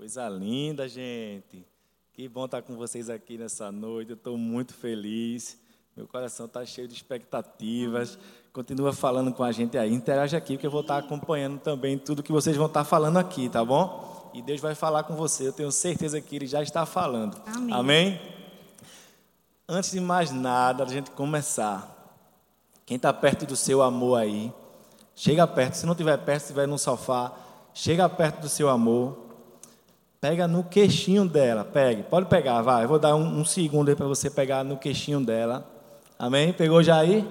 Coisa linda, gente. Que bom estar com vocês aqui nessa noite. Eu estou muito feliz. Meu coração está cheio de expectativas. Continua falando com a gente aí. Interage aqui, porque eu vou estar acompanhando também tudo que vocês vão estar falando aqui, tá bom? E Deus vai falar com você. Eu tenho certeza que Ele já está falando. Amém. Amém? Antes de mais nada, a gente começar. Quem está perto do seu amor aí, chega perto. Se não estiver perto, se estiver no sofá, chega perto do seu amor. Pega no queixinho dela, pegue. Pode pegar, vai. Eu vou dar um, um segundo aí para você pegar no queixinho dela. Amém? Pegou já aí?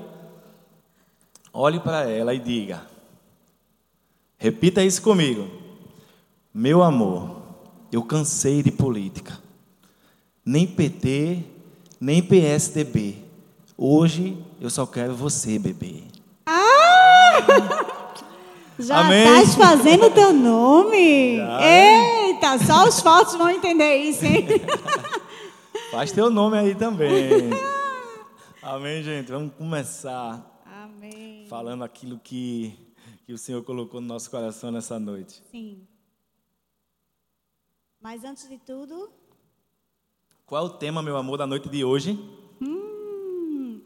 Olhe para ela e diga. Repita isso comigo. Meu amor, eu cansei de política. Nem PT, nem PSDB. Hoje eu só quero você, bebê. Já Amém. estás fazendo o teu nome. Já. Eita, só os fortes vão entender isso, hein? Faz teu nome aí também. Amém, gente? Vamos começar Amém. falando aquilo que, que o Senhor colocou no nosso coração nessa noite. Sim. Mas antes de tudo, Qual é o tema, meu amor, da noite de hoje? hum,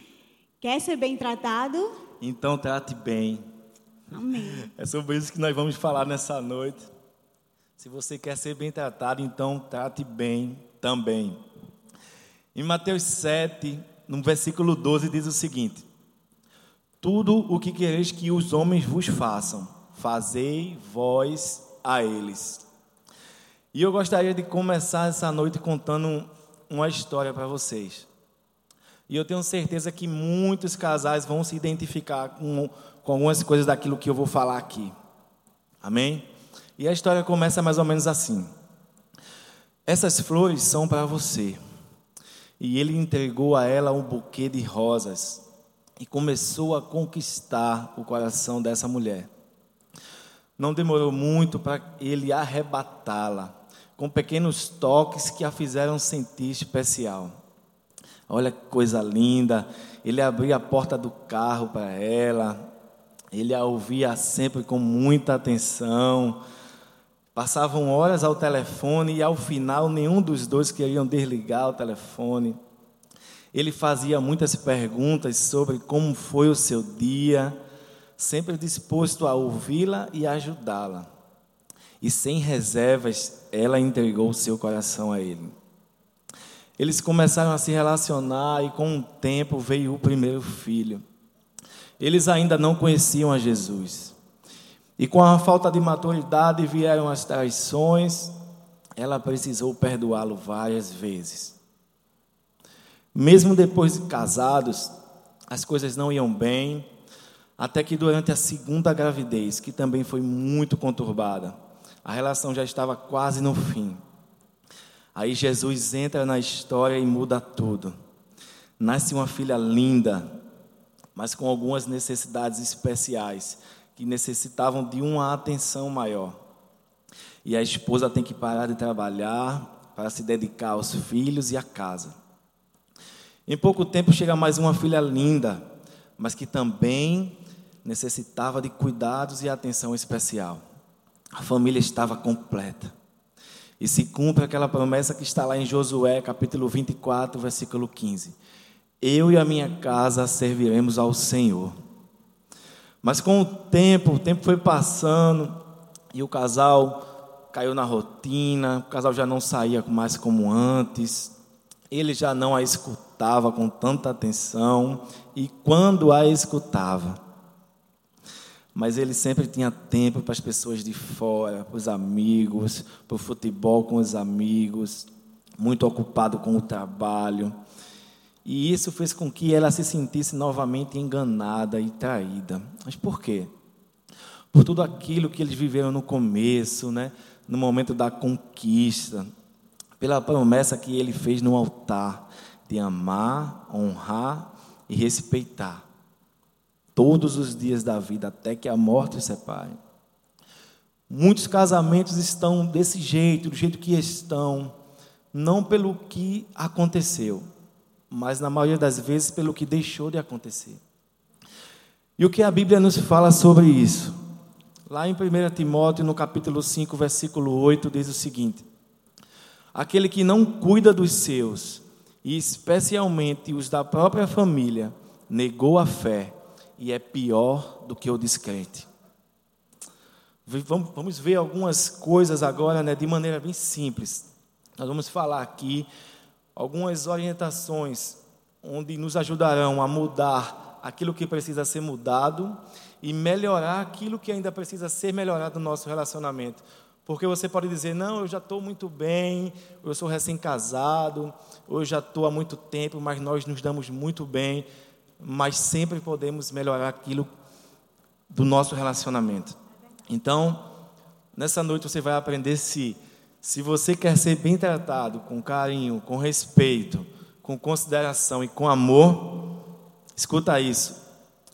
quer ser bem tratado? Então trate bem. Amém. É sobre isso que nós vamos falar nessa noite. Se você quer ser bem tratado, então trate bem também. Em Mateus 7, no versículo 12, diz o seguinte: Tudo o que quereis que os homens vos façam, fazei vós a eles. E eu gostaria de começar essa noite contando uma história para vocês. E eu tenho certeza que muitos casais vão se identificar com, com algumas coisas daquilo que eu vou falar aqui. Amém? E a história começa mais ou menos assim. Essas flores são para você. E ele entregou a ela um buquê de rosas e começou a conquistar o coração dessa mulher. Não demorou muito para ele arrebatá-la, com pequenos toques que a fizeram sentir especial. Olha que coisa linda. Ele abria a porta do carro para ela. Ele a ouvia sempre com muita atenção. Passavam horas ao telefone e ao final nenhum dos dois queriam desligar o telefone. Ele fazia muitas perguntas sobre como foi o seu dia, sempre disposto a ouvi-la e ajudá-la. E sem reservas, ela entregou o seu coração a ele. Eles começaram a se relacionar e com o tempo veio o primeiro filho. Eles ainda não conheciam a Jesus. E com a falta de maturidade vieram as traições. Ela precisou perdoá-lo várias vezes. Mesmo depois de casados, as coisas não iam bem, até que durante a segunda gravidez, que também foi muito conturbada, a relação já estava quase no fim. Aí Jesus entra na história e muda tudo. Nasce uma filha linda, mas com algumas necessidades especiais, que necessitavam de uma atenção maior. E a esposa tem que parar de trabalhar para se dedicar aos filhos e à casa. Em pouco tempo chega mais uma filha linda, mas que também necessitava de cuidados e atenção especial. A família estava completa. E se cumpre aquela promessa que está lá em Josué, capítulo 24, versículo 15. Eu e a minha casa serviremos ao Senhor. Mas com o tempo, o tempo foi passando e o casal caiu na rotina, o casal já não saía mais como antes, ele já não a escutava com tanta atenção e quando a escutava, mas ele sempre tinha tempo para as pessoas de fora, para os amigos, para o futebol com os amigos, muito ocupado com o trabalho. E isso fez com que ela se sentisse novamente enganada e traída. Mas por quê? Por tudo aquilo que eles viveram no começo, né? no momento da conquista, pela promessa que ele fez no altar de amar, honrar e respeitar todos os dias da vida até que a morte os separe. Muitos casamentos estão desse jeito, do jeito que estão, não pelo que aconteceu, mas na maioria das vezes pelo que deixou de acontecer. E o que a Bíblia nos fala sobre isso? Lá em 1 Timóteo, no capítulo 5, versículo 8, diz o seguinte: Aquele que não cuida dos seus, e especialmente os da própria família, negou a fé e é pior do que o descrente. Vamos ver algumas coisas agora né, de maneira bem simples. Nós vamos falar aqui algumas orientações onde nos ajudarão a mudar aquilo que precisa ser mudado e melhorar aquilo que ainda precisa ser melhorado no nosso relacionamento. Porque você pode dizer, não, eu já estou muito bem, eu sou recém-casado, eu já estou há muito tempo, mas nós nos damos muito bem, mas sempre podemos melhorar aquilo do nosso relacionamento. Então, nessa noite você vai aprender se, se você quer ser bem tratado, com carinho, com respeito, com consideração e com amor, escuta isso.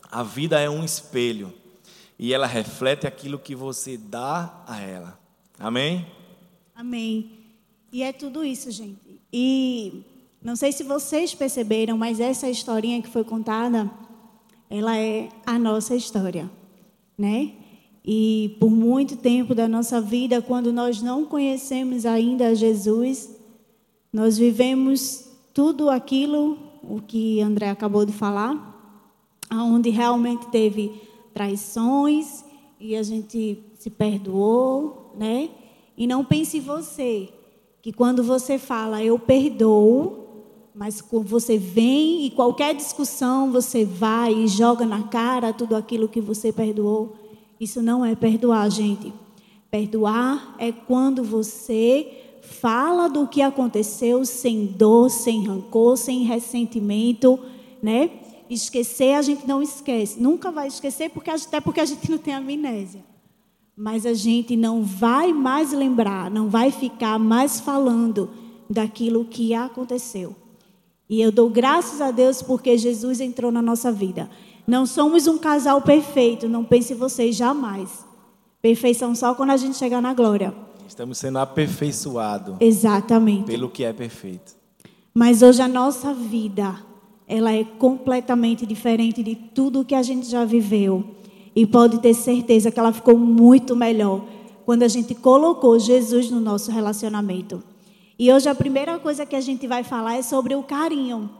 A vida é um espelho e ela reflete aquilo que você dá a ela. Amém? Amém. E é tudo isso, gente. E não sei se vocês perceberam, mas essa historinha que foi contada, ela é a nossa história, né? E por muito tempo da nossa vida, quando nós não conhecemos ainda Jesus, nós vivemos tudo aquilo o que André acabou de falar, onde realmente teve traições e a gente se perdoou, né? E não pense você que quando você fala eu perdoo, mas você vem e qualquer discussão você vai e joga na cara tudo aquilo que você perdoou, isso não é perdoar, gente. Perdoar é quando você fala do que aconteceu sem dor, sem rancor, sem ressentimento, né? Esquecer a gente não esquece, nunca vai esquecer porque até porque a gente não tem amnésia mas a gente não vai mais lembrar, não vai ficar mais falando daquilo que aconteceu. E eu dou graças a Deus porque Jesus entrou na nossa vida. Não somos um casal perfeito, não pense vocês jamais. Perfeição só quando a gente chegar na glória. Estamos sendo aperfeiçoados. Exatamente. Pelo que é perfeito. Mas hoje a nossa vida, ela é completamente diferente de tudo que a gente já viveu. E pode ter certeza que ela ficou muito melhor quando a gente colocou Jesus no nosso relacionamento. E hoje a primeira coisa que a gente vai falar é sobre o carinho,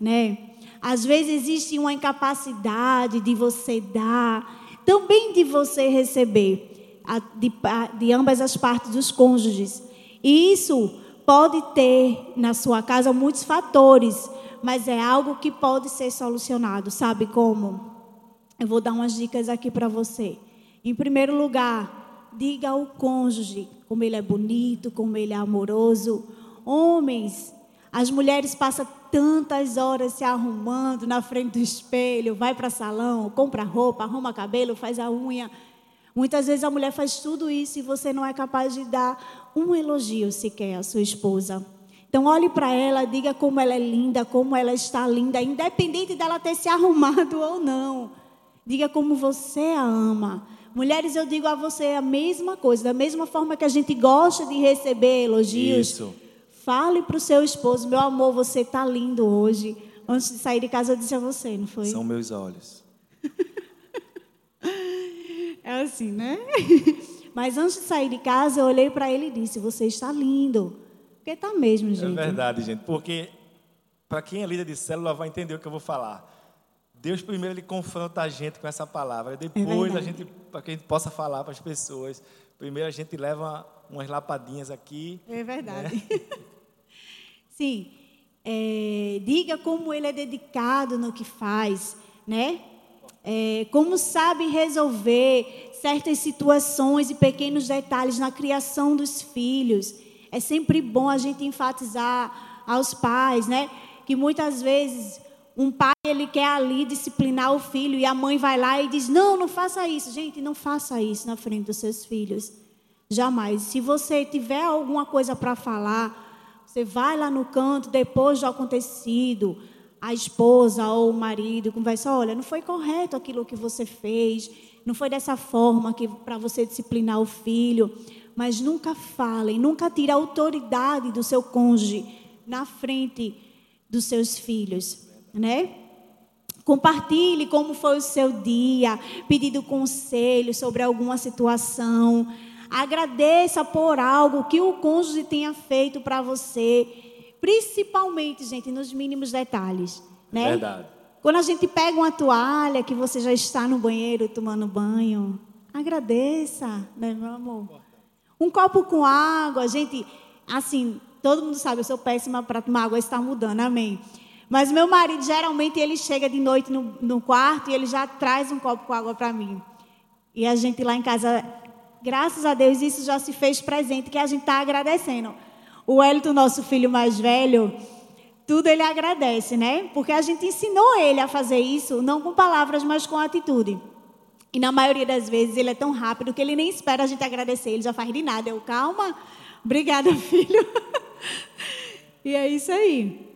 né? Às vezes existe uma incapacidade de você dar, também de você receber, de, de ambas as partes dos cônjuges. E isso pode ter na sua casa muitos fatores, mas é algo que pode ser solucionado, sabe como? Eu vou dar umas dicas aqui para você. Em primeiro lugar, diga ao cônjuge como ele é bonito, como ele é amoroso. Homens, as mulheres passam tantas horas se arrumando na frente do espelho, vai para salão, compra roupa, arruma cabelo, faz a unha. Muitas vezes a mulher faz tudo isso e você não é capaz de dar um elogio sequer à sua esposa. Então olhe para ela, diga como ela é linda, como ela está linda, independente dela ter se arrumado ou não. Diga como você a ama. Mulheres, eu digo a você a mesma coisa, da mesma forma que a gente gosta de receber elogios. Isso. Fale para o seu esposo, meu amor, você está lindo hoje. Antes de sair de casa, eu disse a você, não foi? São meus olhos. é assim, né? Mas antes de sair de casa, eu olhei para ele e disse: Você está lindo. Porque está mesmo, gente. É verdade, gente. Porque para quem é líder de célula vai entender o que eu vou falar. Deus primeiro ele confronta a gente com essa palavra, depois é a gente para que a gente possa falar para as pessoas. Primeiro a gente leva umas lapadinhas aqui. É verdade. Né? Sim. É, diga como ele é dedicado no que faz, né? É, como sabe resolver certas situações e pequenos detalhes na criação dos filhos. É sempre bom a gente enfatizar aos pais, né? Que muitas vezes um pai, ele quer ali disciplinar o filho e a mãe vai lá e diz: Não, não faça isso. Gente, não faça isso na frente dos seus filhos. Jamais. Se você tiver alguma coisa para falar, você vai lá no canto depois do acontecido. A esposa ou o marido conversa: Olha, não foi correto aquilo que você fez. Não foi dessa forma que para você disciplinar o filho. Mas nunca falem, nunca tire a autoridade do seu cônjuge na frente dos seus filhos né? Compartilhe como foi o seu dia, pedindo conselho sobre alguma situação. Agradeça por algo que o cônjuge tenha feito para você, principalmente, gente, nos mínimos detalhes, né? Verdade. Quando a gente pega uma toalha que você já está no banheiro tomando banho, agradeça, né, meu amor? Um copo com água, gente, assim, todo mundo sabe, eu sou péssima para tomar água, está mudando, amém. Mas meu marido, geralmente, ele chega de noite no, no quarto e ele já traz um copo com água para mim. E a gente lá em casa, graças a Deus, isso já se fez presente, que a gente está agradecendo. O Wellington, nosso filho mais velho, tudo ele agradece, né? Porque a gente ensinou ele a fazer isso, não com palavras, mas com atitude. E na maioria das vezes ele é tão rápido que ele nem espera a gente agradecer, ele já faz de nada. Eu, calma, obrigada, filho. e é isso aí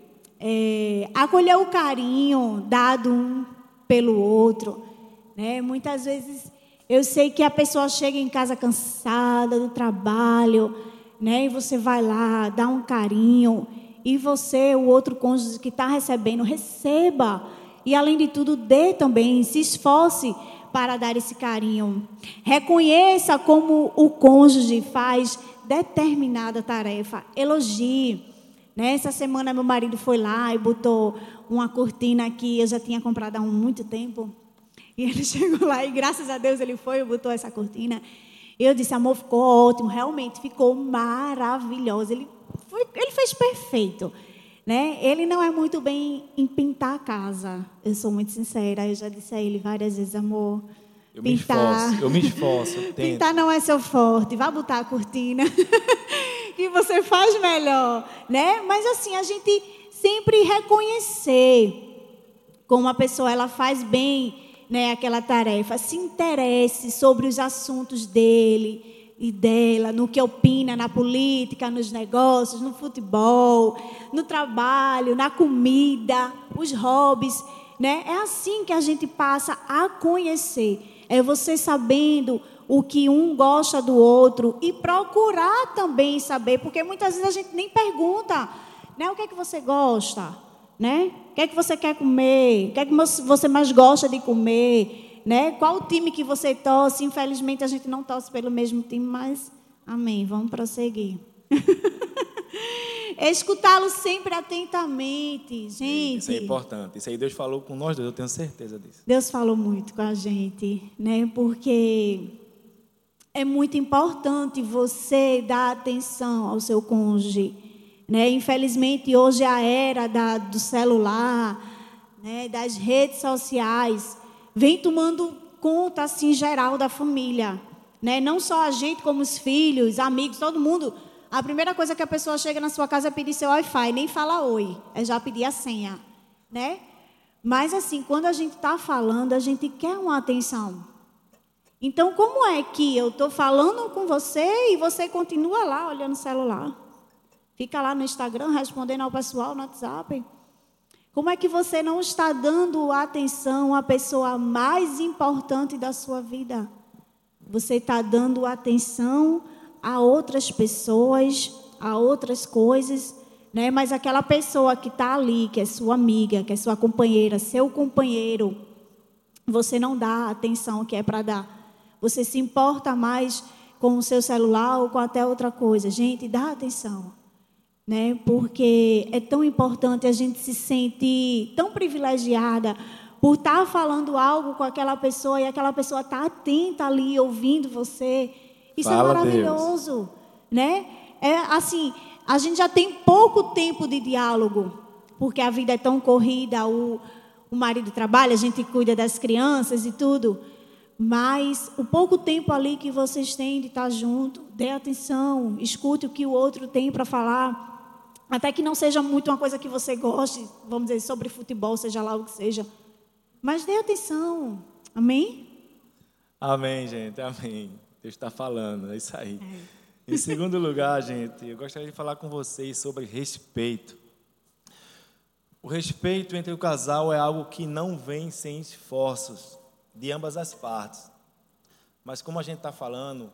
é, acolher o carinho dado um pelo outro. Né? Muitas vezes eu sei que a pessoa chega em casa cansada do trabalho, né? e você vai lá, dá um carinho, e você, o outro cônjuge que está recebendo, receba. E além de tudo, dê também, se esforce para dar esse carinho. Reconheça como o cônjuge faz determinada tarefa. Elogie. Nessa semana, meu marido foi lá e botou uma cortina que eu já tinha comprado há muito tempo. E ele chegou lá e, graças a Deus, ele foi e botou essa cortina. Eu disse, amor, ficou ótimo, realmente ficou maravilhoso. Ele, foi, ele fez perfeito. Né? Ele não é muito bem em pintar a casa. Eu sou muito sincera. Eu já disse a ele várias vezes, amor, eu pintar. Me esforço, eu me esforço. Eu pintar não é seu forte. Vá botar a cortina. que você faz melhor, né? Mas assim, a gente sempre reconhecer como a pessoa ela faz bem, né, aquela tarefa, se interesse sobre os assuntos dele e dela, no que opina na política, nos negócios, no futebol, no trabalho, na comida, os hobbies, né? É assim que a gente passa a conhecer. É você sabendo o que um gosta do outro e procurar também saber, porque muitas vezes a gente nem pergunta, né? O que é que você gosta, né? O que é que você quer comer? O que é que você mais gosta de comer, né? Qual o time que você torce? Infelizmente a gente não torce pelo mesmo time, mas amém, vamos prosseguir. Escutá-lo sempre atentamente, gente. Isso é importante. Isso aí Deus falou com nós dois, eu tenho certeza disso. Deus falou muito com a gente, né? Porque é muito importante você dar atenção ao seu cônjuge. Né? Infelizmente, hoje é a era da, do celular, né? das redes sociais, vem tomando conta assim geral da família. Né? Não só a gente, como os filhos, amigos, todo mundo. A primeira coisa que a pessoa chega na sua casa é pedir seu Wi-Fi, nem fala oi, é já pedir a senha. Né? Mas assim, quando a gente está falando, a gente quer uma atenção. Então, como é que eu estou falando com você e você continua lá olhando o celular? Fica lá no Instagram respondendo ao pessoal no WhatsApp? Como é que você não está dando atenção à pessoa mais importante da sua vida? Você está dando atenção a outras pessoas, a outras coisas, né? Mas aquela pessoa que está ali, que é sua amiga, que é sua companheira, seu companheiro, você não dá a atenção que é para dar. Você se importa mais com o seu celular ou com até outra coisa. Gente, dá atenção. Né? Porque é tão importante a gente se sentir tão privilegiada por estar tá falando algo com aquela pessoa e aquela pessoa estar tá atenta ali ouvindo você. Isso é Fala é maravilhoso, Deus. né? É assim, a gente já tem pouco tempo de diálogo, porque a vida é tão corrida, o, o marido trabalha, a gente cuida das crianças e tudo. Mas o pouco tempo ali que vocês têm de estar junto, dê atenção, escute o que o outro tem para falar. Até que não seja muito uma coisa que você goste, vamos dizer, sobre futebol, seja lá o que seja. Mas dê atenção. Amém? Amém, gente. Amém. Deus está falando, é isso aí. É. Em segundo lugar, gente, eu gostaria de falar com vocês sobre respeito. O respeito entre o casal é algo que não vem sem esforços de ambas as partes. Mas como a gente está falando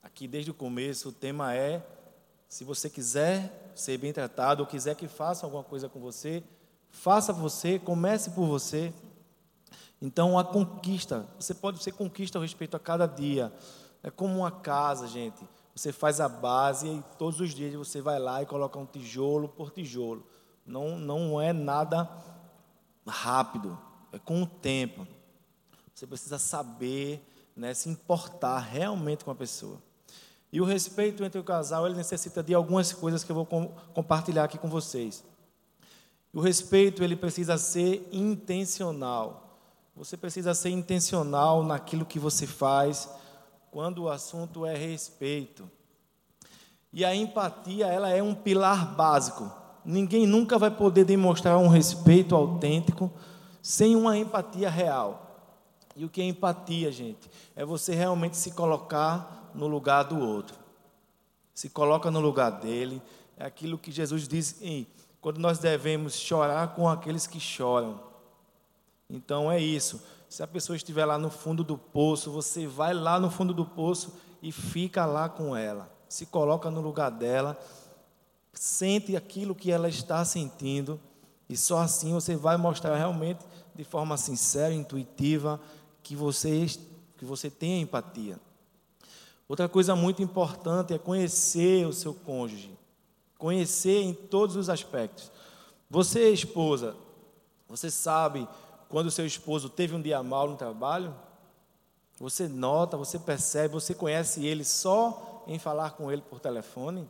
aqui desde o começo, o tema é: se você quiser ser bem tratado ou quiser que faça alguma coisa com você, faça você, comece por você. Então, a conquista, você pode ser conquista ao respeito a cada dia. É como uma casa, gente. Você faz a base e todos os dias você vai lá e coloca um tijolo por tijolo. Não, não é nada rápido, é com o tempo. Você precisa saber, né, se importar realmente com a pessoa. E o respeito entre o casal, ele necessita de algumas coisas que eu vou com, compartilhar aqui com vocês. O respeito, ele precisa ser intencional. Você precisa ser intencional naquilo que você faz, quando o assunto é respeito. E a empatia, ela é um pilar básico. Ninguém nunca vai poder demonstrar um respeito autêntico sem uma empatia real. E o que é empatia, gente? É você realmente se colocar no lugar do outro. Se coloca no lugar dele. É aquilo que Jesus diz em, quando nós devemos chorar com aqueles que choram. Então é isso. Se a pessoa estiver lá no fundo do poço, você vai lá no fundo do poço e fica lá com ela. Se coloca no lugar dela, sente aquilo que ela está sentindo, e só assim você vai mostrar realmente de forma sincera, intuitiva, que você, que você tenha empatia. Outra coisa muito importante é conhecer o seu cônjuge. Conhecer em todos os aspectos. Você, esposa, você sabe quando o seu esposo teve um dia mal no trabalho? Você nota, você percebe, você conhece ele só em falar com ele por telefone?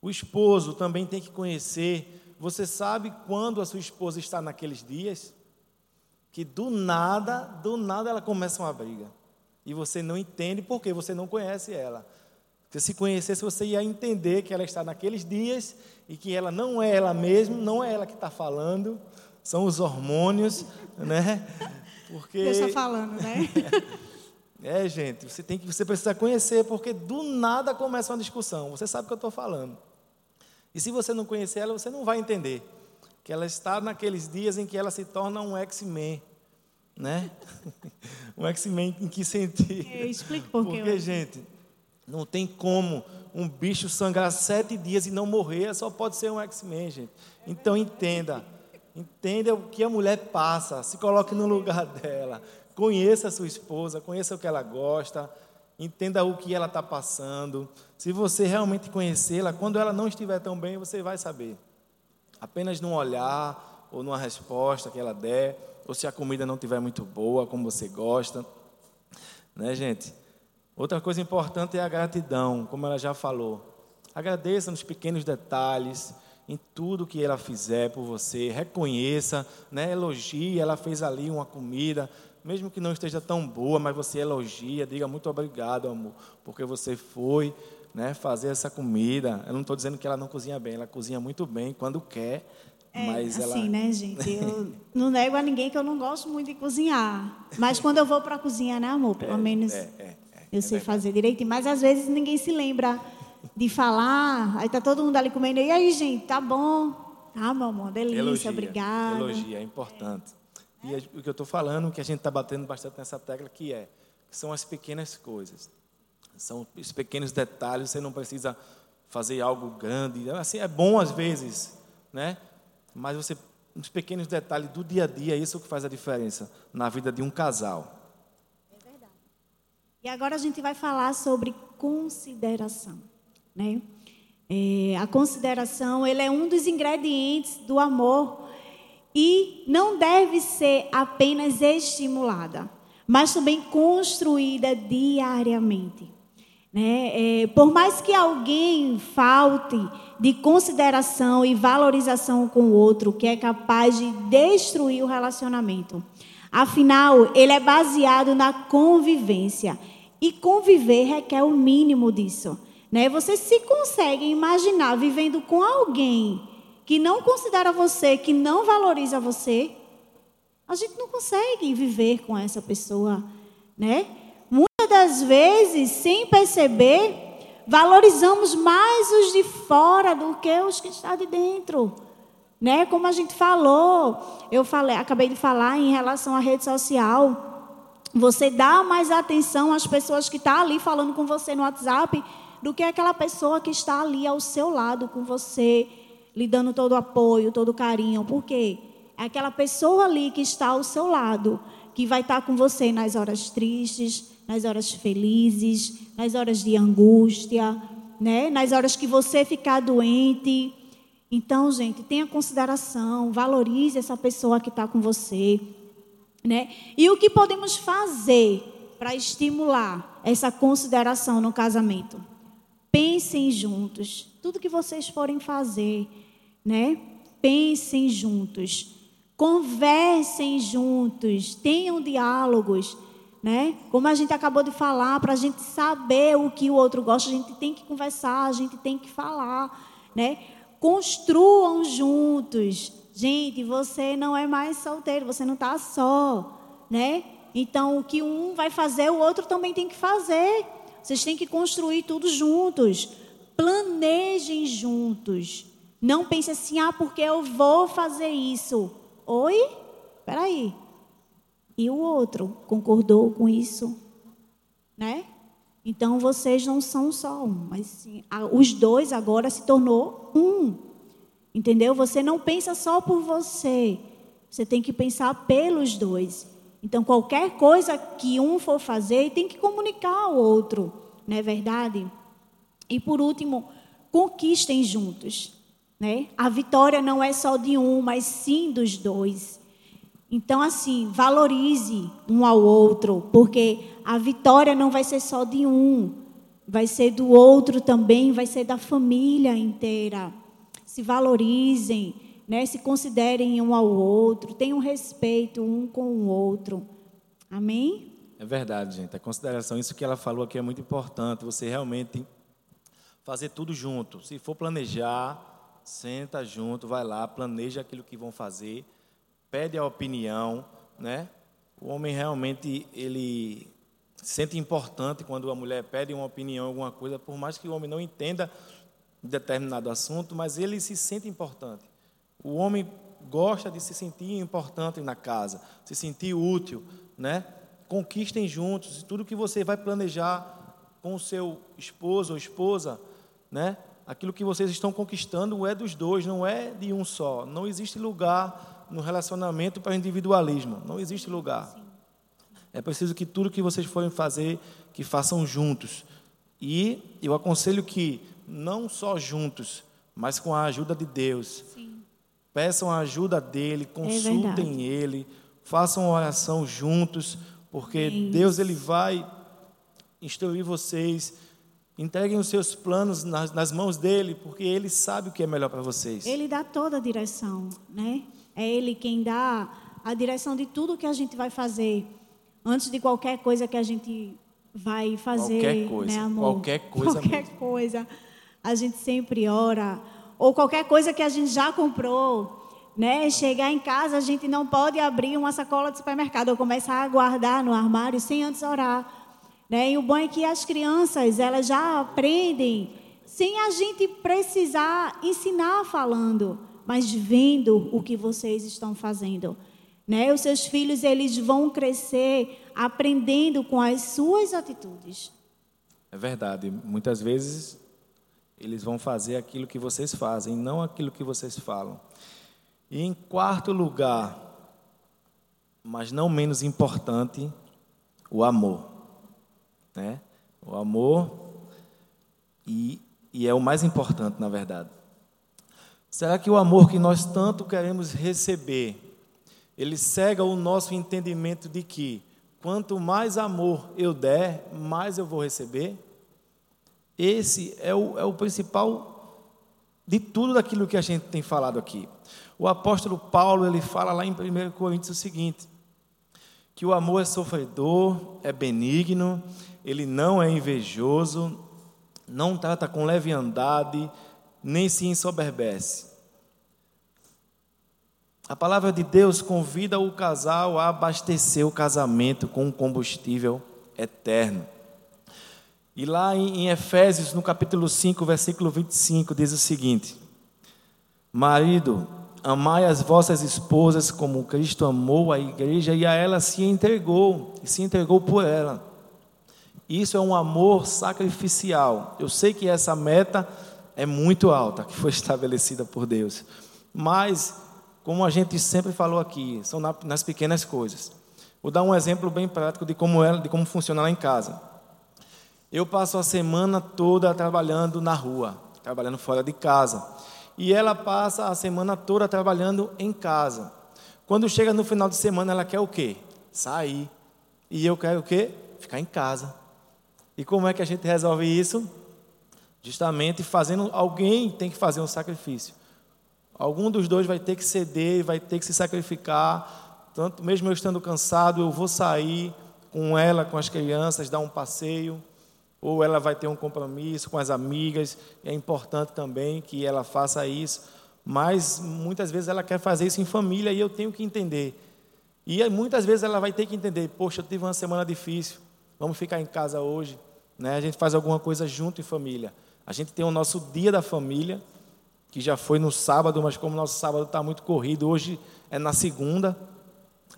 O esposo também tem que conhecer. Você sabe quando a sua esposa está naqueles dias? que do nada, do nada ela começa uma briga. E você não entende porque você não conhece ela. Porque se conhecesse, você ia entender que ela está naqueles dias e que ela não é ela mesma, não é ela que está falando, são os hormônios, né? Porque Deixa falando, né? É, gente, você tem que você precisa conhecer porque do nada começa uma discussão. Você sabe o que eu estou falando. E se você não conhecer ela, você não vai entender que ela está naqueles dias em que ela se torna um X-Men, né? um X-Men em que sentido? Explico por quê. Porque, gente, não tem como um bicho sangrar sete dias e não morrer, só pode ser um X-Men, gente. Então entenda, entenda o que a mulher passa, se coloque no lugar dela, conheça a sua esposa, conheça o que ela gosta, entenda o que ela está passando. Se você realmente conhecê-la, quando ela não estiver tão bem, você vai saber apenas num olhar ou numa resposta que ela der, ou se a comida não estiver muito boa, como você gosta. Né, gente? Outra coisa importante é a gratidão, como ela já falou. Agradeça nos pequenos detalhes, em tudo que ela fizer por você, reconheça, né, elogie, ela fez ali uma comida, mesmo que não esteja tão boa, mas você elogia, diga muito obrigado, amor, porque você foi, né, fazer essa comida. Eu não estou dizendo que ela não cozinha bem, ela cozinha muito bem quando quer. É, mas assim, ela... né, gente? Eu não nego a ninguém que eu não gosto muito de cozinhar. Mas quando eu vou para a cozinha, né, amor? Pelo é, menos é, é, é eu sei fazer direitinho. Mas às vezes ninguém se lembra de falar. Aí tá todo mundo ali comendo. E aí, gente, tá bom? Tá, meu amor, delícia, elogia, obrigada. Elogia, é importante. E o que eu estou falando, que a gente está batendo bastante nessa tecla, que é, são as pequenas coisas. São os pequenos detalhes, você não precisa fazer algo grande. Assim, é bom às vezes, né? Mas você, os pequenos detalhes do dia a dia, é isso que faz a diferença na vida de um casal. É verdade. E agora a gente vai falar sobre consideração, né? É, a consideração, ele é um dos ingredientes do amor e não deve ser apenas estimulada, mas também construída diariamente. Né? É, por mais que alguém falte de consideração e valorização com o outro, que é capaz de destruir o relacionamento. Afinal, ele é baseado na convivência. E conviver requer o mínimo disso. Né? Você se consegue imaginar vivendo com alguém que não considera você, que não valoriza você, a gente não consegue viver com essa pessoa, né? das vezes, sem perceber, valorizamos mais os de fora do que os que estão de dentro. Né? Como a gente falou, eu falei, acabei de falar em relação à rede social. Você dá mais atenção às pessoas que estão tá ali falando com você no WhatsApp do que aquela pessoa que está ali ao seu lado com você, lhe dando todo o apoio, todo o carinho. Por quê? É aquela pessoa ali que está ao seu lado, que vai estar tá com você nas horas tristes, nas horas felizes, nas horas de angústia, né? nas horas que você ficar doente. Então, gente, tenha consideração, valorize essa pessoa que está com você. Né? E o que podemos fazer para estimular essa consideração no casamento? Pensem juntos. Tudo que vocês forem fazer, né? Pensem juntos. Conversem juntos. Tenham diálogos, né? Como a gente acabou de falar, para a gente saber o que o outro gosta, a gente tem que conversar, a gente tem que falar, né? Construam juntos. Gente, você não é mais solteiro, você não está só, né? Então, o que um vai fazer, o outro também tem que fazer. Vocês têm que construir tudo juntos. Planejem juntos. Não pense assim, ah, porque eu vou fazer isso. Oi? Peraí. E o outro concordou com isso? Né? Então vocês não são só um, mas sim, os dois agora se tornou um. Entendeu? Você não pensa só por você. Você tem que pensar pelos dois. Então, qualquer coisa que um for fazer, tem que comunicar ao outro, não é verdade? E por último, conquistem juntos. Né? A vitória não é só de um, mas sim dos dois. Então, assim, valorize um ao outro, porque a vitória não vai ser só de um, vai ser do outro também, vai ser da família inteira. Se valorizem, né? se considerem um ao outro, tenham respeito um com o outro. Amém? É verdade, gente. A consideração, isso que ela falou aqui é muito importante. Você realmente fazer tudo junto. Se for planejar, senta junto, vai lá, planeja aquilo que vão fazer, pede a opinião, né? O homem realmente ele sente importante quando a mulher pede uma opinião, alguma coisa, por mais que o homem não entenda determinado assunto, mas ele se sente importante. O homem gosta de se sentir importante na casa, se sentir útil, né? Conquistem juntos, tudo que você vai planejar com o seu esposo ou esposa, né? Aquilo que vocês estão conquistando é dos dois, não é de um só. Não existe lugar no relacionamento para individualismo, não existe lugar. É preciso que tudo que vocês forem fazer, que façam juntos. E eu aconselho que não só juntos, mas com a ajuda de Deus. Sim. Peçam a ajuda dele, é consultem é ele, façam oração juntos, porque é Deus ele vai instruir vocês. Entreguem os seus planos nas, nas, mãos dele, porque ele sabe o que é melhor para vocês. Ele dá toda a direção, né? É ele quem dá a direção de tudo que a gente vai fazer. Antes de qualquer coisa que a gente vai fazer, qualquer coisa, né, amor? Qualquer coisa Qualquer mesmo. coisa a gente sempre ora, ou qualquer coisa que a gente já comprou, né? Chegar em casa, a gente não pode abrir uma sacola de supermercado ou começar a guardar no armário sem antes orar, né? E o bom é que as crianças, elas já aprendem sem a gente precisar ensinar falando, mas vendo o que vocês estão fazendo. Né? Os seus filhos eles vão crescer aprendendo com as suas atitudes. É verdade. Muitas vezes eles vão fazer aquilo que vocês fazem, não aquilo que vocês falam. E em quarto lugar, mas não menos importante, o amor. Né? O amor, e, e é o mais importante, na verdade. Será que o amor que nós tanto queremos receber, ele cega o nosso entendimento de que quanto mais amor eu der, mais eu vou receber? Esse é o, é o principal de tudo daquilo que a gente tem falado aqui. O apóstolo Paulo, ele fala lá em 1 Coríntios o seguinte, que o amor é sofredor, é benigno, ele não é invejoso, não trata com leviandade, nem se ensoberbece. A palavra de Deus convida o casal a abastecer o casamento com um combustível eterno. E lá em Efésios, no capítulo 5, versículo 25, diz o seguinte: Marido, amai as vossas esposas como Cristo amou a igreja e a ela se entregou, e se entregou por ela. Isso é um amor sacrificial. Eu sei que essa meta é muito alta, que foi estabelecida por Deus. Mas, como a gente sempre falou aqui, são nas pequenas coisas. Vou dar um exemplo bem prático de como é, de como funciona lá em casa. Eu passo a semana toda trabalhando na rua, trabalhando fora de casa. E ela passa a semana toda trabalhando em casa. Quando chega no final de semana, ela quer o quê? Sair. E eu quero o quê? Ficar em casa. E como é que a gente resolve isso? Justamente fazendo, alguém tem que fazer um sacrifício. Algum dos dois vai ter que ceder, vai ter que se sacrificar. Tanto mesmo eu estando cansado, eu vou sair com ela, com as crianças, dar um passeio, ou ela vai ter um compromisso com as amigas. É importante também que ela faça isso, mas muitas vezes ela quer fazer isso em família e eu tenho que entender. E muitas vezes ela vai ter que entender: poxa, eu tive uma semana difícil, vamos ficar em casa hoje. Né? A gente faz alguma coisa junto em família. A gente tem o nosso dia da família, que já foi no sábado, mas como o nosso sábado está muito corrido, hoje é na segunda.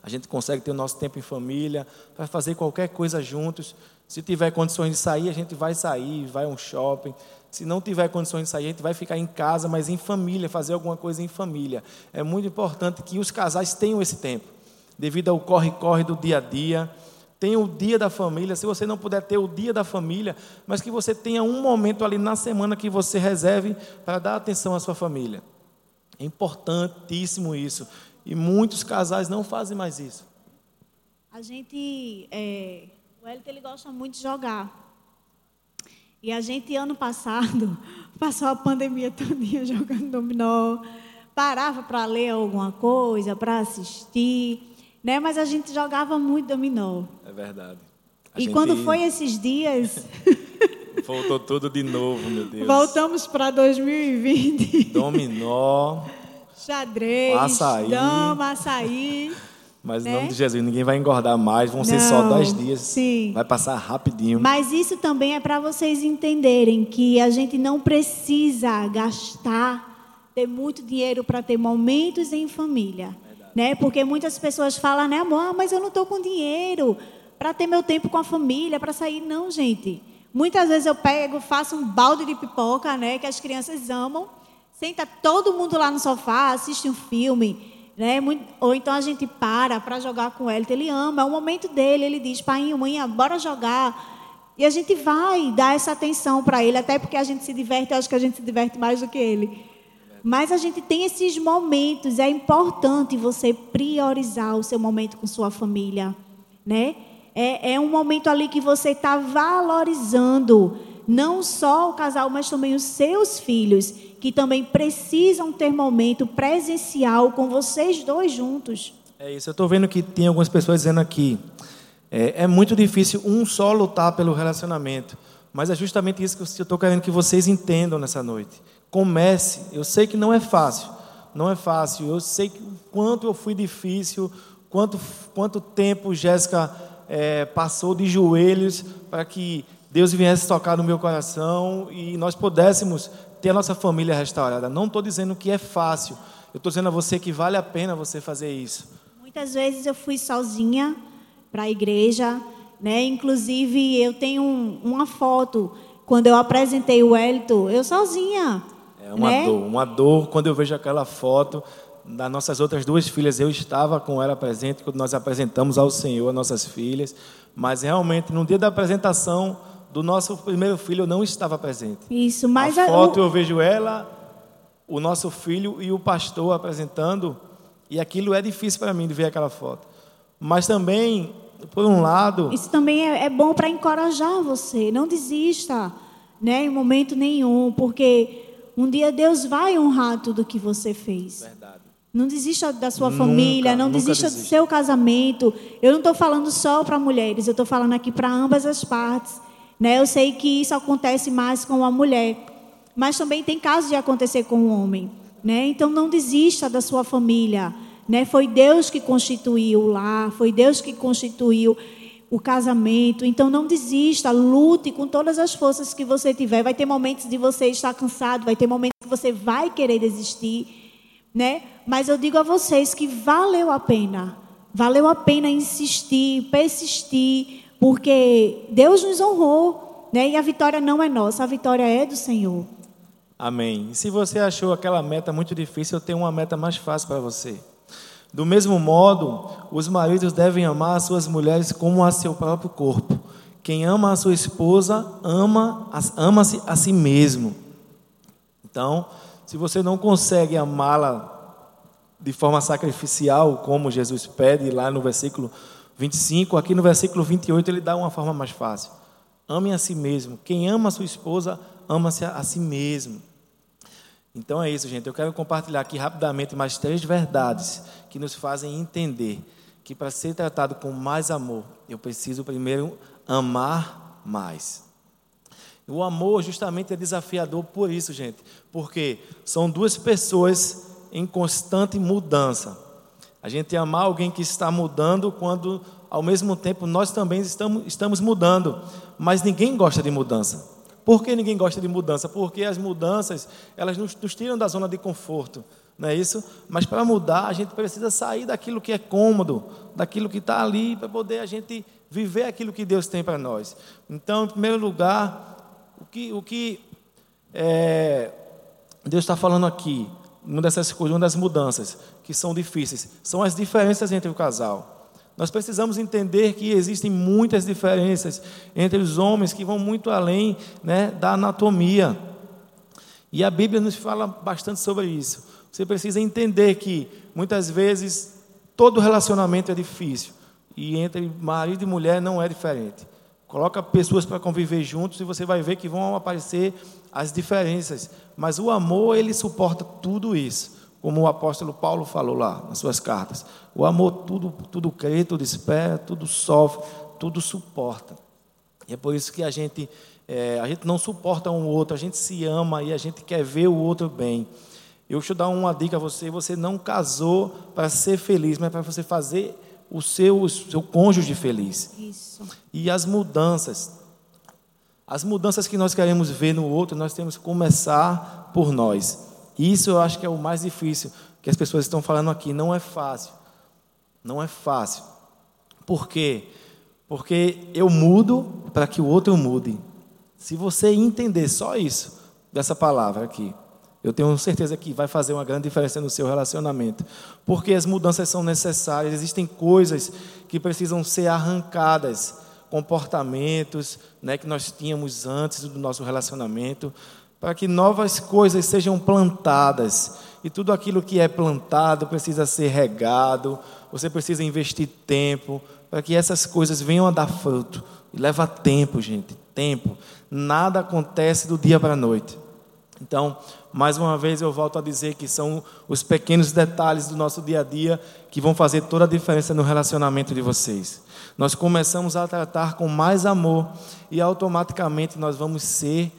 A gente consegue ter o nosso tempo em família, vai fazer qualquer coisa juntos. Se tiver condições de sair, a gente vai sair, vai a um shopping. Se não tiver condições de sair, a gente vai ficar em casa, mas em família, fazer alguma coisa em família. É muito importante que os casais tenham esse tempo, devido ao corre-corre do dia a dia. Tenha o dia da família, se você não puder ter o dia da família, mas que você tenha um momento ali na semana que você reserve para dar atenção à sua família. É importantíssimo isso. E muitos casais não fazem mais isso. A gente, é, o Elton ele gosta muito de jogar. E a gente ano passado passou a pandemia todinha jogando dominó, parava para ler alguma coisa, para assistir né? Mas a gente jogava muito dominó. É verdade. A e gente... quando foi esses dias. Voltou tudo de novo, meu Deus. Voltamos para 2020. Dominó. Xadrez. Açaí. Dama, açaí. Mas em né? nome de Jesus, ninguém vai engordar mais, vão Não, ser só 10 dias. Sim. Vai passar rapidinho. Mas isso também é para vocês entenderem que a gente não precisa gastar, ter muito dinheiro para ter momentos em família né? Porque muitas pessoas falam, né, amor, ah, mas eu não estou com dinheiro para ter meu tempo com a família, para sair. Não, gente. Muitas vezes eu pego, faço um balde de pipoca, né, que as crianças amam, senta todo mundo lá no sofá, assiste um filme, né? Ou então a gente para para jogar com ele, ele ama, é o momento dele, ele diz, pai, mãe, bora jogar. E a gente vai dar essa atenção para ele, até porque a gente se diverte, eu acho que a gente se diverte mais do que ele. Mas a gente tem esses momentos, é importante você priorizar o seu momento com sua família, né? É, é um momento ali que você está valorizando não só o casal, mas também os seus filhos, que também precisam ter momento presencial com vocês dois juntos. É isso, eu estou vendo que tem algumas pessoas dizendo aqui, é, é muito difícil um só lutar pelo relacionamento, mas é justamente isso que eu estou querendo que vocês entendam nessa noite. Comece. Eu sei que não é fácil. Não é fácil. Eu sei que, quanto eu fui difícil, quanto, quanto tempo Jéssica é, passou de joelhos para que Deus viesse tocar no meu coração e nós pudéssemos ter a nossa família restaurada. Não estou dizendo que é fácil. Eu estou dizendo a você que vale a pena você fazer isso. Muitas vezes eu fui sozinha para a igreja, né? Inclusive eu tenho um, uma foto quando eu apresentei o Elton, eu sozinha. É uma né? dor, uma dor quando eu vejo aquela foto das nossas outras duas filhas. Eu estava com ela presente quando nós apresentamos ao Senhor as nossas filhas, mas realmente no dia da apresentação do nosso primeiro filho eu não estava presente. Isso, mas a foto eu vejo ela, o nosso filho e o pastor apresentando, e aquilo é difícil para mim de ver aquela foto. Mas também, por um lado, isso também é, é bom para encorajar você. Não desista, né, em momento nenhum, porque um dia Deus vai honrar tudo que você fez. Verdade. Não desista da sua nunca, família, não desista do seu casamento. Eu não estou falando só para mulheres, eu estou falando aqui para ambas as partes. Né? Eu sei que isso acontece mais com a mulher, mas também tem casos de acontecer com o homem. Né? Então não desista da sua família. Né? Foi Deus que constituiu o lar, foi Deus que constituiu o casamento. Então não desista, lute com todas as forças que você tiver. Vai ter momentos de você estar cansado, vai ter momentos que você vai querer desistir, né? Mas eu digo a vocês que valeu a pena. Valeu a pena insistir, persistir, porque Deus nos honrou, né? E a vitória não é nossa, a vitória é do Senhor. Amém. E se você achou aquela meta muito difícil, eu tenho uma meta mais fácil para você. Do mesmo modo, os maridos devem amar as suas mulheres como a seu próprio corpo. Quem ama a sua esposa ama ama-se a si mesmo. Então, se você não consegue amá-la de forma sacrificial, como Jesus pede lá no versículo 25, aqui no versículo 28 ele dá uma forma mais fácil. Ame a si mesmo. Quem ama a sua esposa, ama-se a si mesmo. Então é isso, gente. Eu quero compartilhar aqui rapidamente mais três verdades que nos fazem entender que para ser tratado com mais amor, eu preciso primeiro amar mais. O amor justamente é desafiador por isso, gente, porque são duas pessoas em constante mudança. A gente amar alguém que está mudando quando, ao mesmo tempo, nós também estamos, estamos mudando, mas ninguém gosta de mudança. Por que ninguém gosta de mudança? Porque as mudanças, elas nos, nos tiram da zona de conforto, não é isso? Mas para mudar, a gente precisa sair daquilo que é cômodo, daquilo que está ali, para poder a gente viver aquilo que Deus tem para nós. Então, em primeiro lugar, o que, o que é, Deus está falando aqui, uma dessas coisas, uma das mudanças que são difíceis, são as diferenças entre o casal. Nós precisamos entender que existem muitas diferenças entre os homens que vão muito além né, da anatomia. E a Bíblia nos fala bastante sobre isso. Você precisa entender que muitas vezes todo relacionamento é difícil. E entre marido e mulher não é diferente. Coloca pessoas para conviver juntos e você vai ver que vão aparecer as diferenças. Mas o amor, ele suporta tudo isso como o apóstolo Paulo falou lá nas suas cartas. O amor tudo, tudo crê, tudo espera, tudo sofre, tudo suporta. E é por isso que a gente, é, a gente não suporta um outro, a gente se ama e a gente quer ver o outro bem. Eu eu dar uma dica a você: você não casou para ser feliz, mas para você fazer o seu, o seu cônjuge feliz. Isso. E as mudanças. As mudanças que nós queremos ver no outro, nós temos que começar por nós. Isso eu acho que é o mais difícil que as pessoas estão falando aqui. Não é fácil. Não é fácil. Por quê? Porque eu mudo para que o outro mude. Se você entender só isso, dessa palavra aqui, eu tenho certeza que vai fazer uma grande diferença no seu relacionamento. Porque as mudanças são necessárias, existem coisas que precisam ser arrancadas, comportamentos né, que nós tínhamos antes do nosso relacionamento, para que novas coisas sejam plantadas. E tudo aquilo que é plantado precisa ser regado, você precisa investir tempo para que essas coisas venham a dar fruto. E leva tempo, gente, tempo. Nada acontece do dia para a noite. Então, mais uma vez eu volto a dizer que são os pequenos detalhes do nosso dia a dia que vão fazer toda a diferença no relacionamento de vocês. Nós começamos a tratar com mais amor e automaticamente nós vamos ser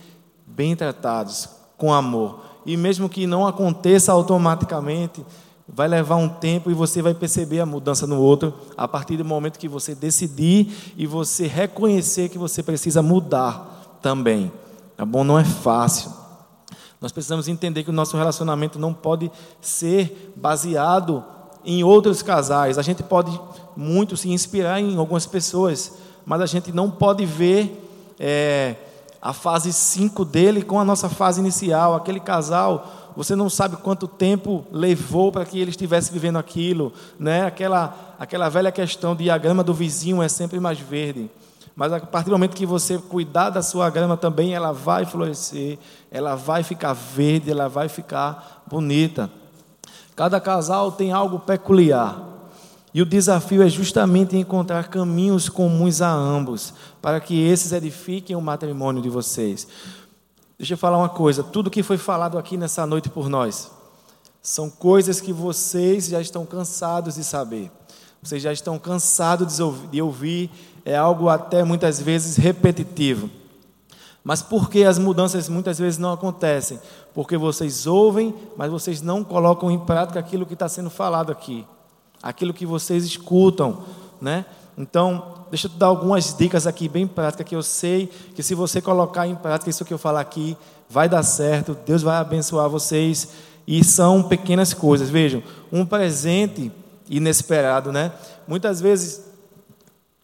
bem tratados, com amor. E mesmo que não aconteça automaticamente, vai levar um tempo e você vai perceber a mudança no outro a partir do momento que você decidir e você reconhecer que você precisa mudar também. Tá bom? Não é fácil. Nós precisamos entender que o nosso relacionamento não pode ser baseado em outros casais. A gente pode muito se inspirar em algumas pessoas, mas a gente não pode ver é, a fase 5 dele com a nossa fase inicial. Aquele casal, você não sabe quanto tempo levou para que ele estivesse vivendo aquilo, né? Aquela aquela velha questão de a grama do vizinho é sempre mais verde. Mas a partir do momento que você cuidar da sua grama também, ela vai florescer, ela vai ficar verde, ela vai ficar bonita. Cada casal tem algo peculiar. E o desafio é justamente encontrar caminhos comuns a ambos, para que esses edifiquem o matrimônio de vocês. Deixa eu falar uma coisa: tudo que foi falado aqui nessa noite por nós são coisas que vocês já estão cansados de saber, vocês já estão cansados de ouvir, é algo até muitas vezes repetitivo. Mas por que as mudanças muitas vezes não acontecem? Porque vocês ouvem, mas vocês não colocam em prática aquilo que está sendo falado aqui aquilo que vocês escutam, né? Então, deixa eu te dar algumas dicas aqui bem práticas que eu sei que se você colocar em prática isso que eu falar aqui, vai dar certo, Deus vai abençoar vocês e são pequenas coisas. Vejam, um presente inesperado, né? Muitas vezes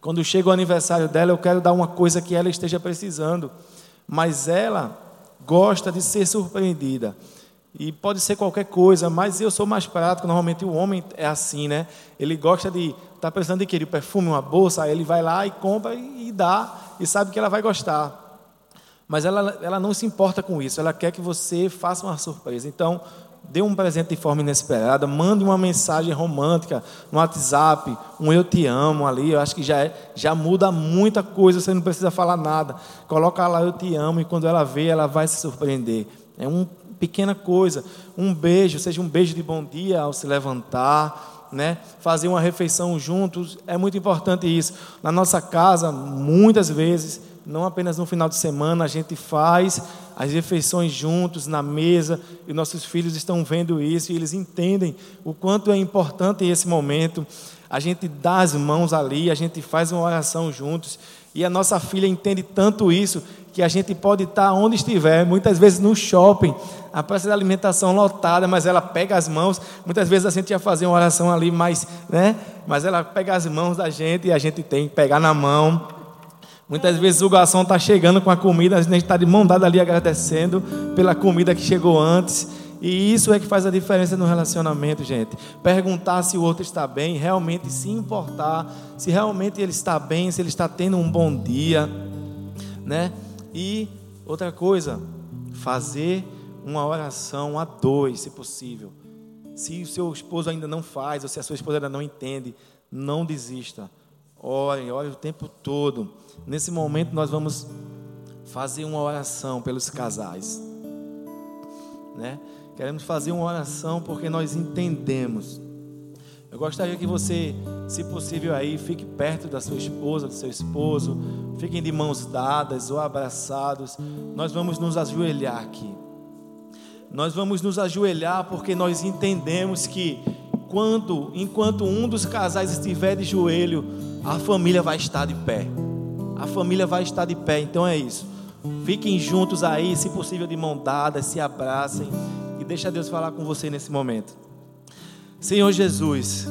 quando chega o aniversário dela, eu quero dar uma coisa que ela esteja precisando, mas ela gosta de ser surpreendida. E pode ser qualquer coisa, mas eu sou mais prático. Normalmente o homem é assim, né? Ele gosta de. Está precisando de querer perfume, uma bolsa, aí ele vai lá e compra e, dá, e sabe que ela vai gostar. Mas ela, ela não se importa com isso, ela quer que você faça uma surpresa. Então, dê um presente de forma inesperada, mande uma mensagem romântica no WhatsApp, um eu te amo ali, eu acho que já, é, já muda muita coisa, você não precisa falar nada. Coloca lá eu te amo e quando ela vê, ela vai se surpreender. É uma pequena coisa, um beijo, seja um beijo de bom dia ao se levantar, né? Fazer uma refeição juntos, é muito importante isso. Na nossa casa, muitas vezes, não apenas no final de semana, a gente faz as refeições juntos na mesa, e nossos filhos estão vendo isso e eles entendem o quanto é importante esse momento. A gente dá as mãos ali, a gente faz uma oração juntos, e a nossa filha entende tanto isso que a gente pode estar onde estiver, muitas vezes no shopping, a praça de alimentação lotada, mas ela pega as mãos. Muitas vezes a gente ia fazer uma oração ali, mas, né? Mas ela pega as mãos da gente e a gente tem que pegar na mão Muitas vezes o garçom está chegando com a comida, a gente está de mão dada ali agradecendo pela comida que chegou antes. E isso é que faz a diferença no relacionamento, gente. Perguntar se o outro está bem, realmente se importar, se realmente ele está bem, se ele está tendo um bom dia, né? E outra coisa, fazer uma oração a dois, se possível. Se o seu esposo ainda não faz, ou se a sua esposa ainda não entende, não desista. Ore, ore o tempo todo. Nesse momento nós vamos fazer uma oração pelos casais. Né? Queremos fazer uma oração porque nós entendemos. Eu gostaria que você, se possível aí, fique perto da sua esposa, do seu esposo, fiquem de mãos dadas ou abraçados. Nós vamos nos ajoelhar aqui. Nós vamos nos ajoelhar porque nós entendemos que quando, enquanto um dos casais estiver de joelho, a família vai estar de pé. A família vai estar de pé. Então é isso. Fiquem juntos aí, se possível de mão dada, se abracem e deixa Deus falar com você nesse momento. Senhor Jesus,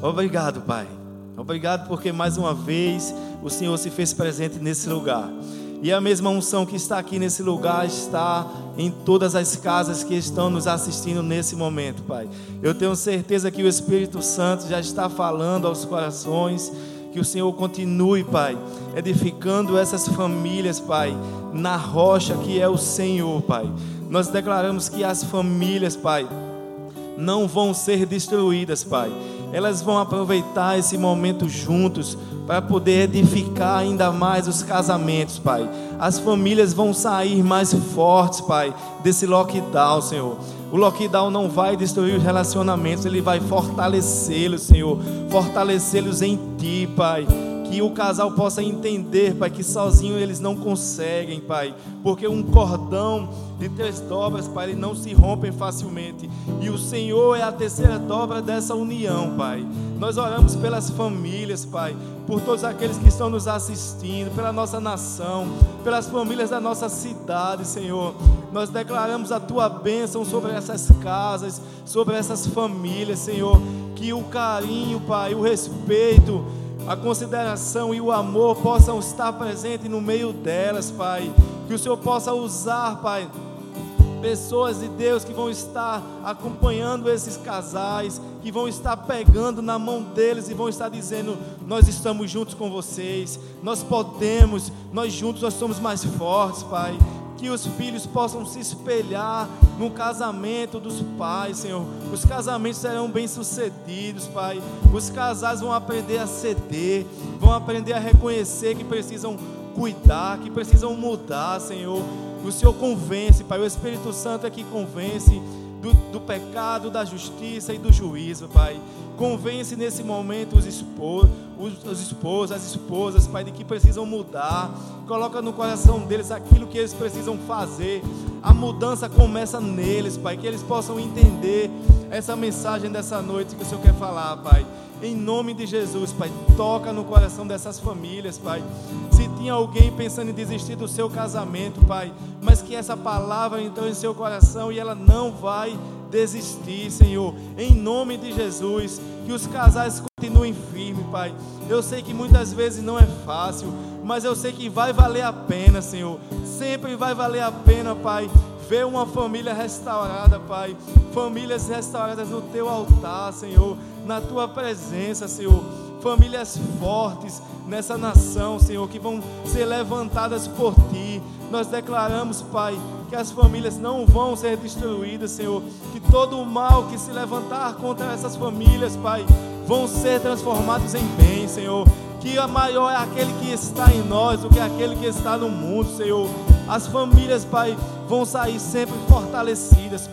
obrigado, Pai. Obrigado porque mais uma vez o Senhor se fez presente nesse lugar. E a mesma unção que está aqui nesse lugar está em todas as casas que estão nos assistindo nesse momento, Pai. Eu tenho certeza que o Espírito Santo já está falando aos corações que o Senhor continue, Pai, edificando essas famílias, Pai, na rocha que é o Senhor, Pai. Nós declaramos que as famílias, Pai, não vão ser destruídas, Pai. Elas vão aproveitar esse momento juntos para poder edificar ainda mais os casamentos, Pai. As famílias vão sair mais fortes, Pai, desse lockdown, Senhor. O lockdown não vai destruir os relacionamentos, ele vai fortalecê-los, Senhor. Fortalecê-los em Ti, Pai. Que o casal possa entender, Pai, que sozinho eles não conseguem, Pai. Porque um cordão de três dobras, Pai, ele não se rompem facilmente. E o Senhor é a terceira dobra dessa união, Pai. Nós oramos pelas famílias, Pai, por todos aqueles que estão nos assistindo, pela nossa nação, pelas famílias da nossa cidade, Senhor. Nós declaramos a tua bênção sobre essas casas, sobre essas famílias, Senhor. Que o carinho, Pai, o respeito, a consideração e o amor possam estar presentes no meio delas, Pai. Que o Senhor possa usar, Pai pessoas de Deus que vão estar acompanhando esses casais, que vão estar pegando na mão deles e vão estar dizendo: Nós estamos juntos com vocês, nós podemos, nós juntos nós somos mais fortes, Pai. Que os filhos possam se espelhar no casamento dos pais, Senhor. Os casamentos serão bem-sucedidos, Pai. Os casais vão aprender a ceder, vão aprender a reconhecer que precisam cuidar, que precisam mudar, Senhor o Senhor convence, Pai. O Espírito Santo é que convence do, do, pecado, da justiça e do juízo, Pai. Convence nesse momento os os, os esposos, as esposas, Pai, de que precisam mudar. Coloca no coração deles aquilo que eles precisam fazer. A mudança começa neles, Pai. Que eles possam entender essa mensagem dessa noite que o Senhor quer falar, Pai. Em nome de Jesus, Pai, toca no coração dessas famílias, Pai. Se tinha alguém pensando em desistir do seu casamento, Pai, mas que essa palavra entrou em seu coração e ela não vai desistir, Senhor. Em nome de Jesus, que os casais continuem firmes, Pai. Eu sei que muitas vezes não é fácil, mas eu sei que vai valer a pena, Senhor. Sempre vai valer a pena, Pai ver uma família restaurada, Pai. Famílias restauradas no teu altar, Senhor, na tua presença, Senhor. Famílias fortes nessa nação, Senhor, que vão ser levantadas por ti. Nós declaramos, Pai, que as famílias não vão ser destruídas, Senhor. Que todo o mal que se levantar contra essas famílias, Pai, vão ser transformados em bem, Senhor. Que a maior é aquele que está em nós do que aquele que está no mundo, Senhor. As famílias, Pai, vão sair sempre fortalecidas,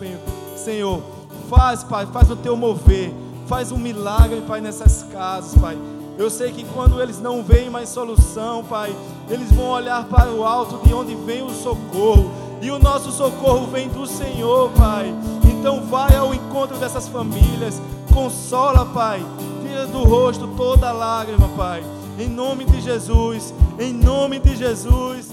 Senhor. Faz, Pai, faz o teu mover. Faz um milagre, Pai, nessas casas, Pai. Eu sei que quando eles não veem mais solução, Pai, eles vão olhar para o alto de onde vem o socorro. E o nosso socorro vem do Senhor, Pai. Então vai ao encontro dessas famílias. Consola, Pai. Tira do rosto toda lágrima, Pai. Em nome de Jesus. Em nome de Jesus.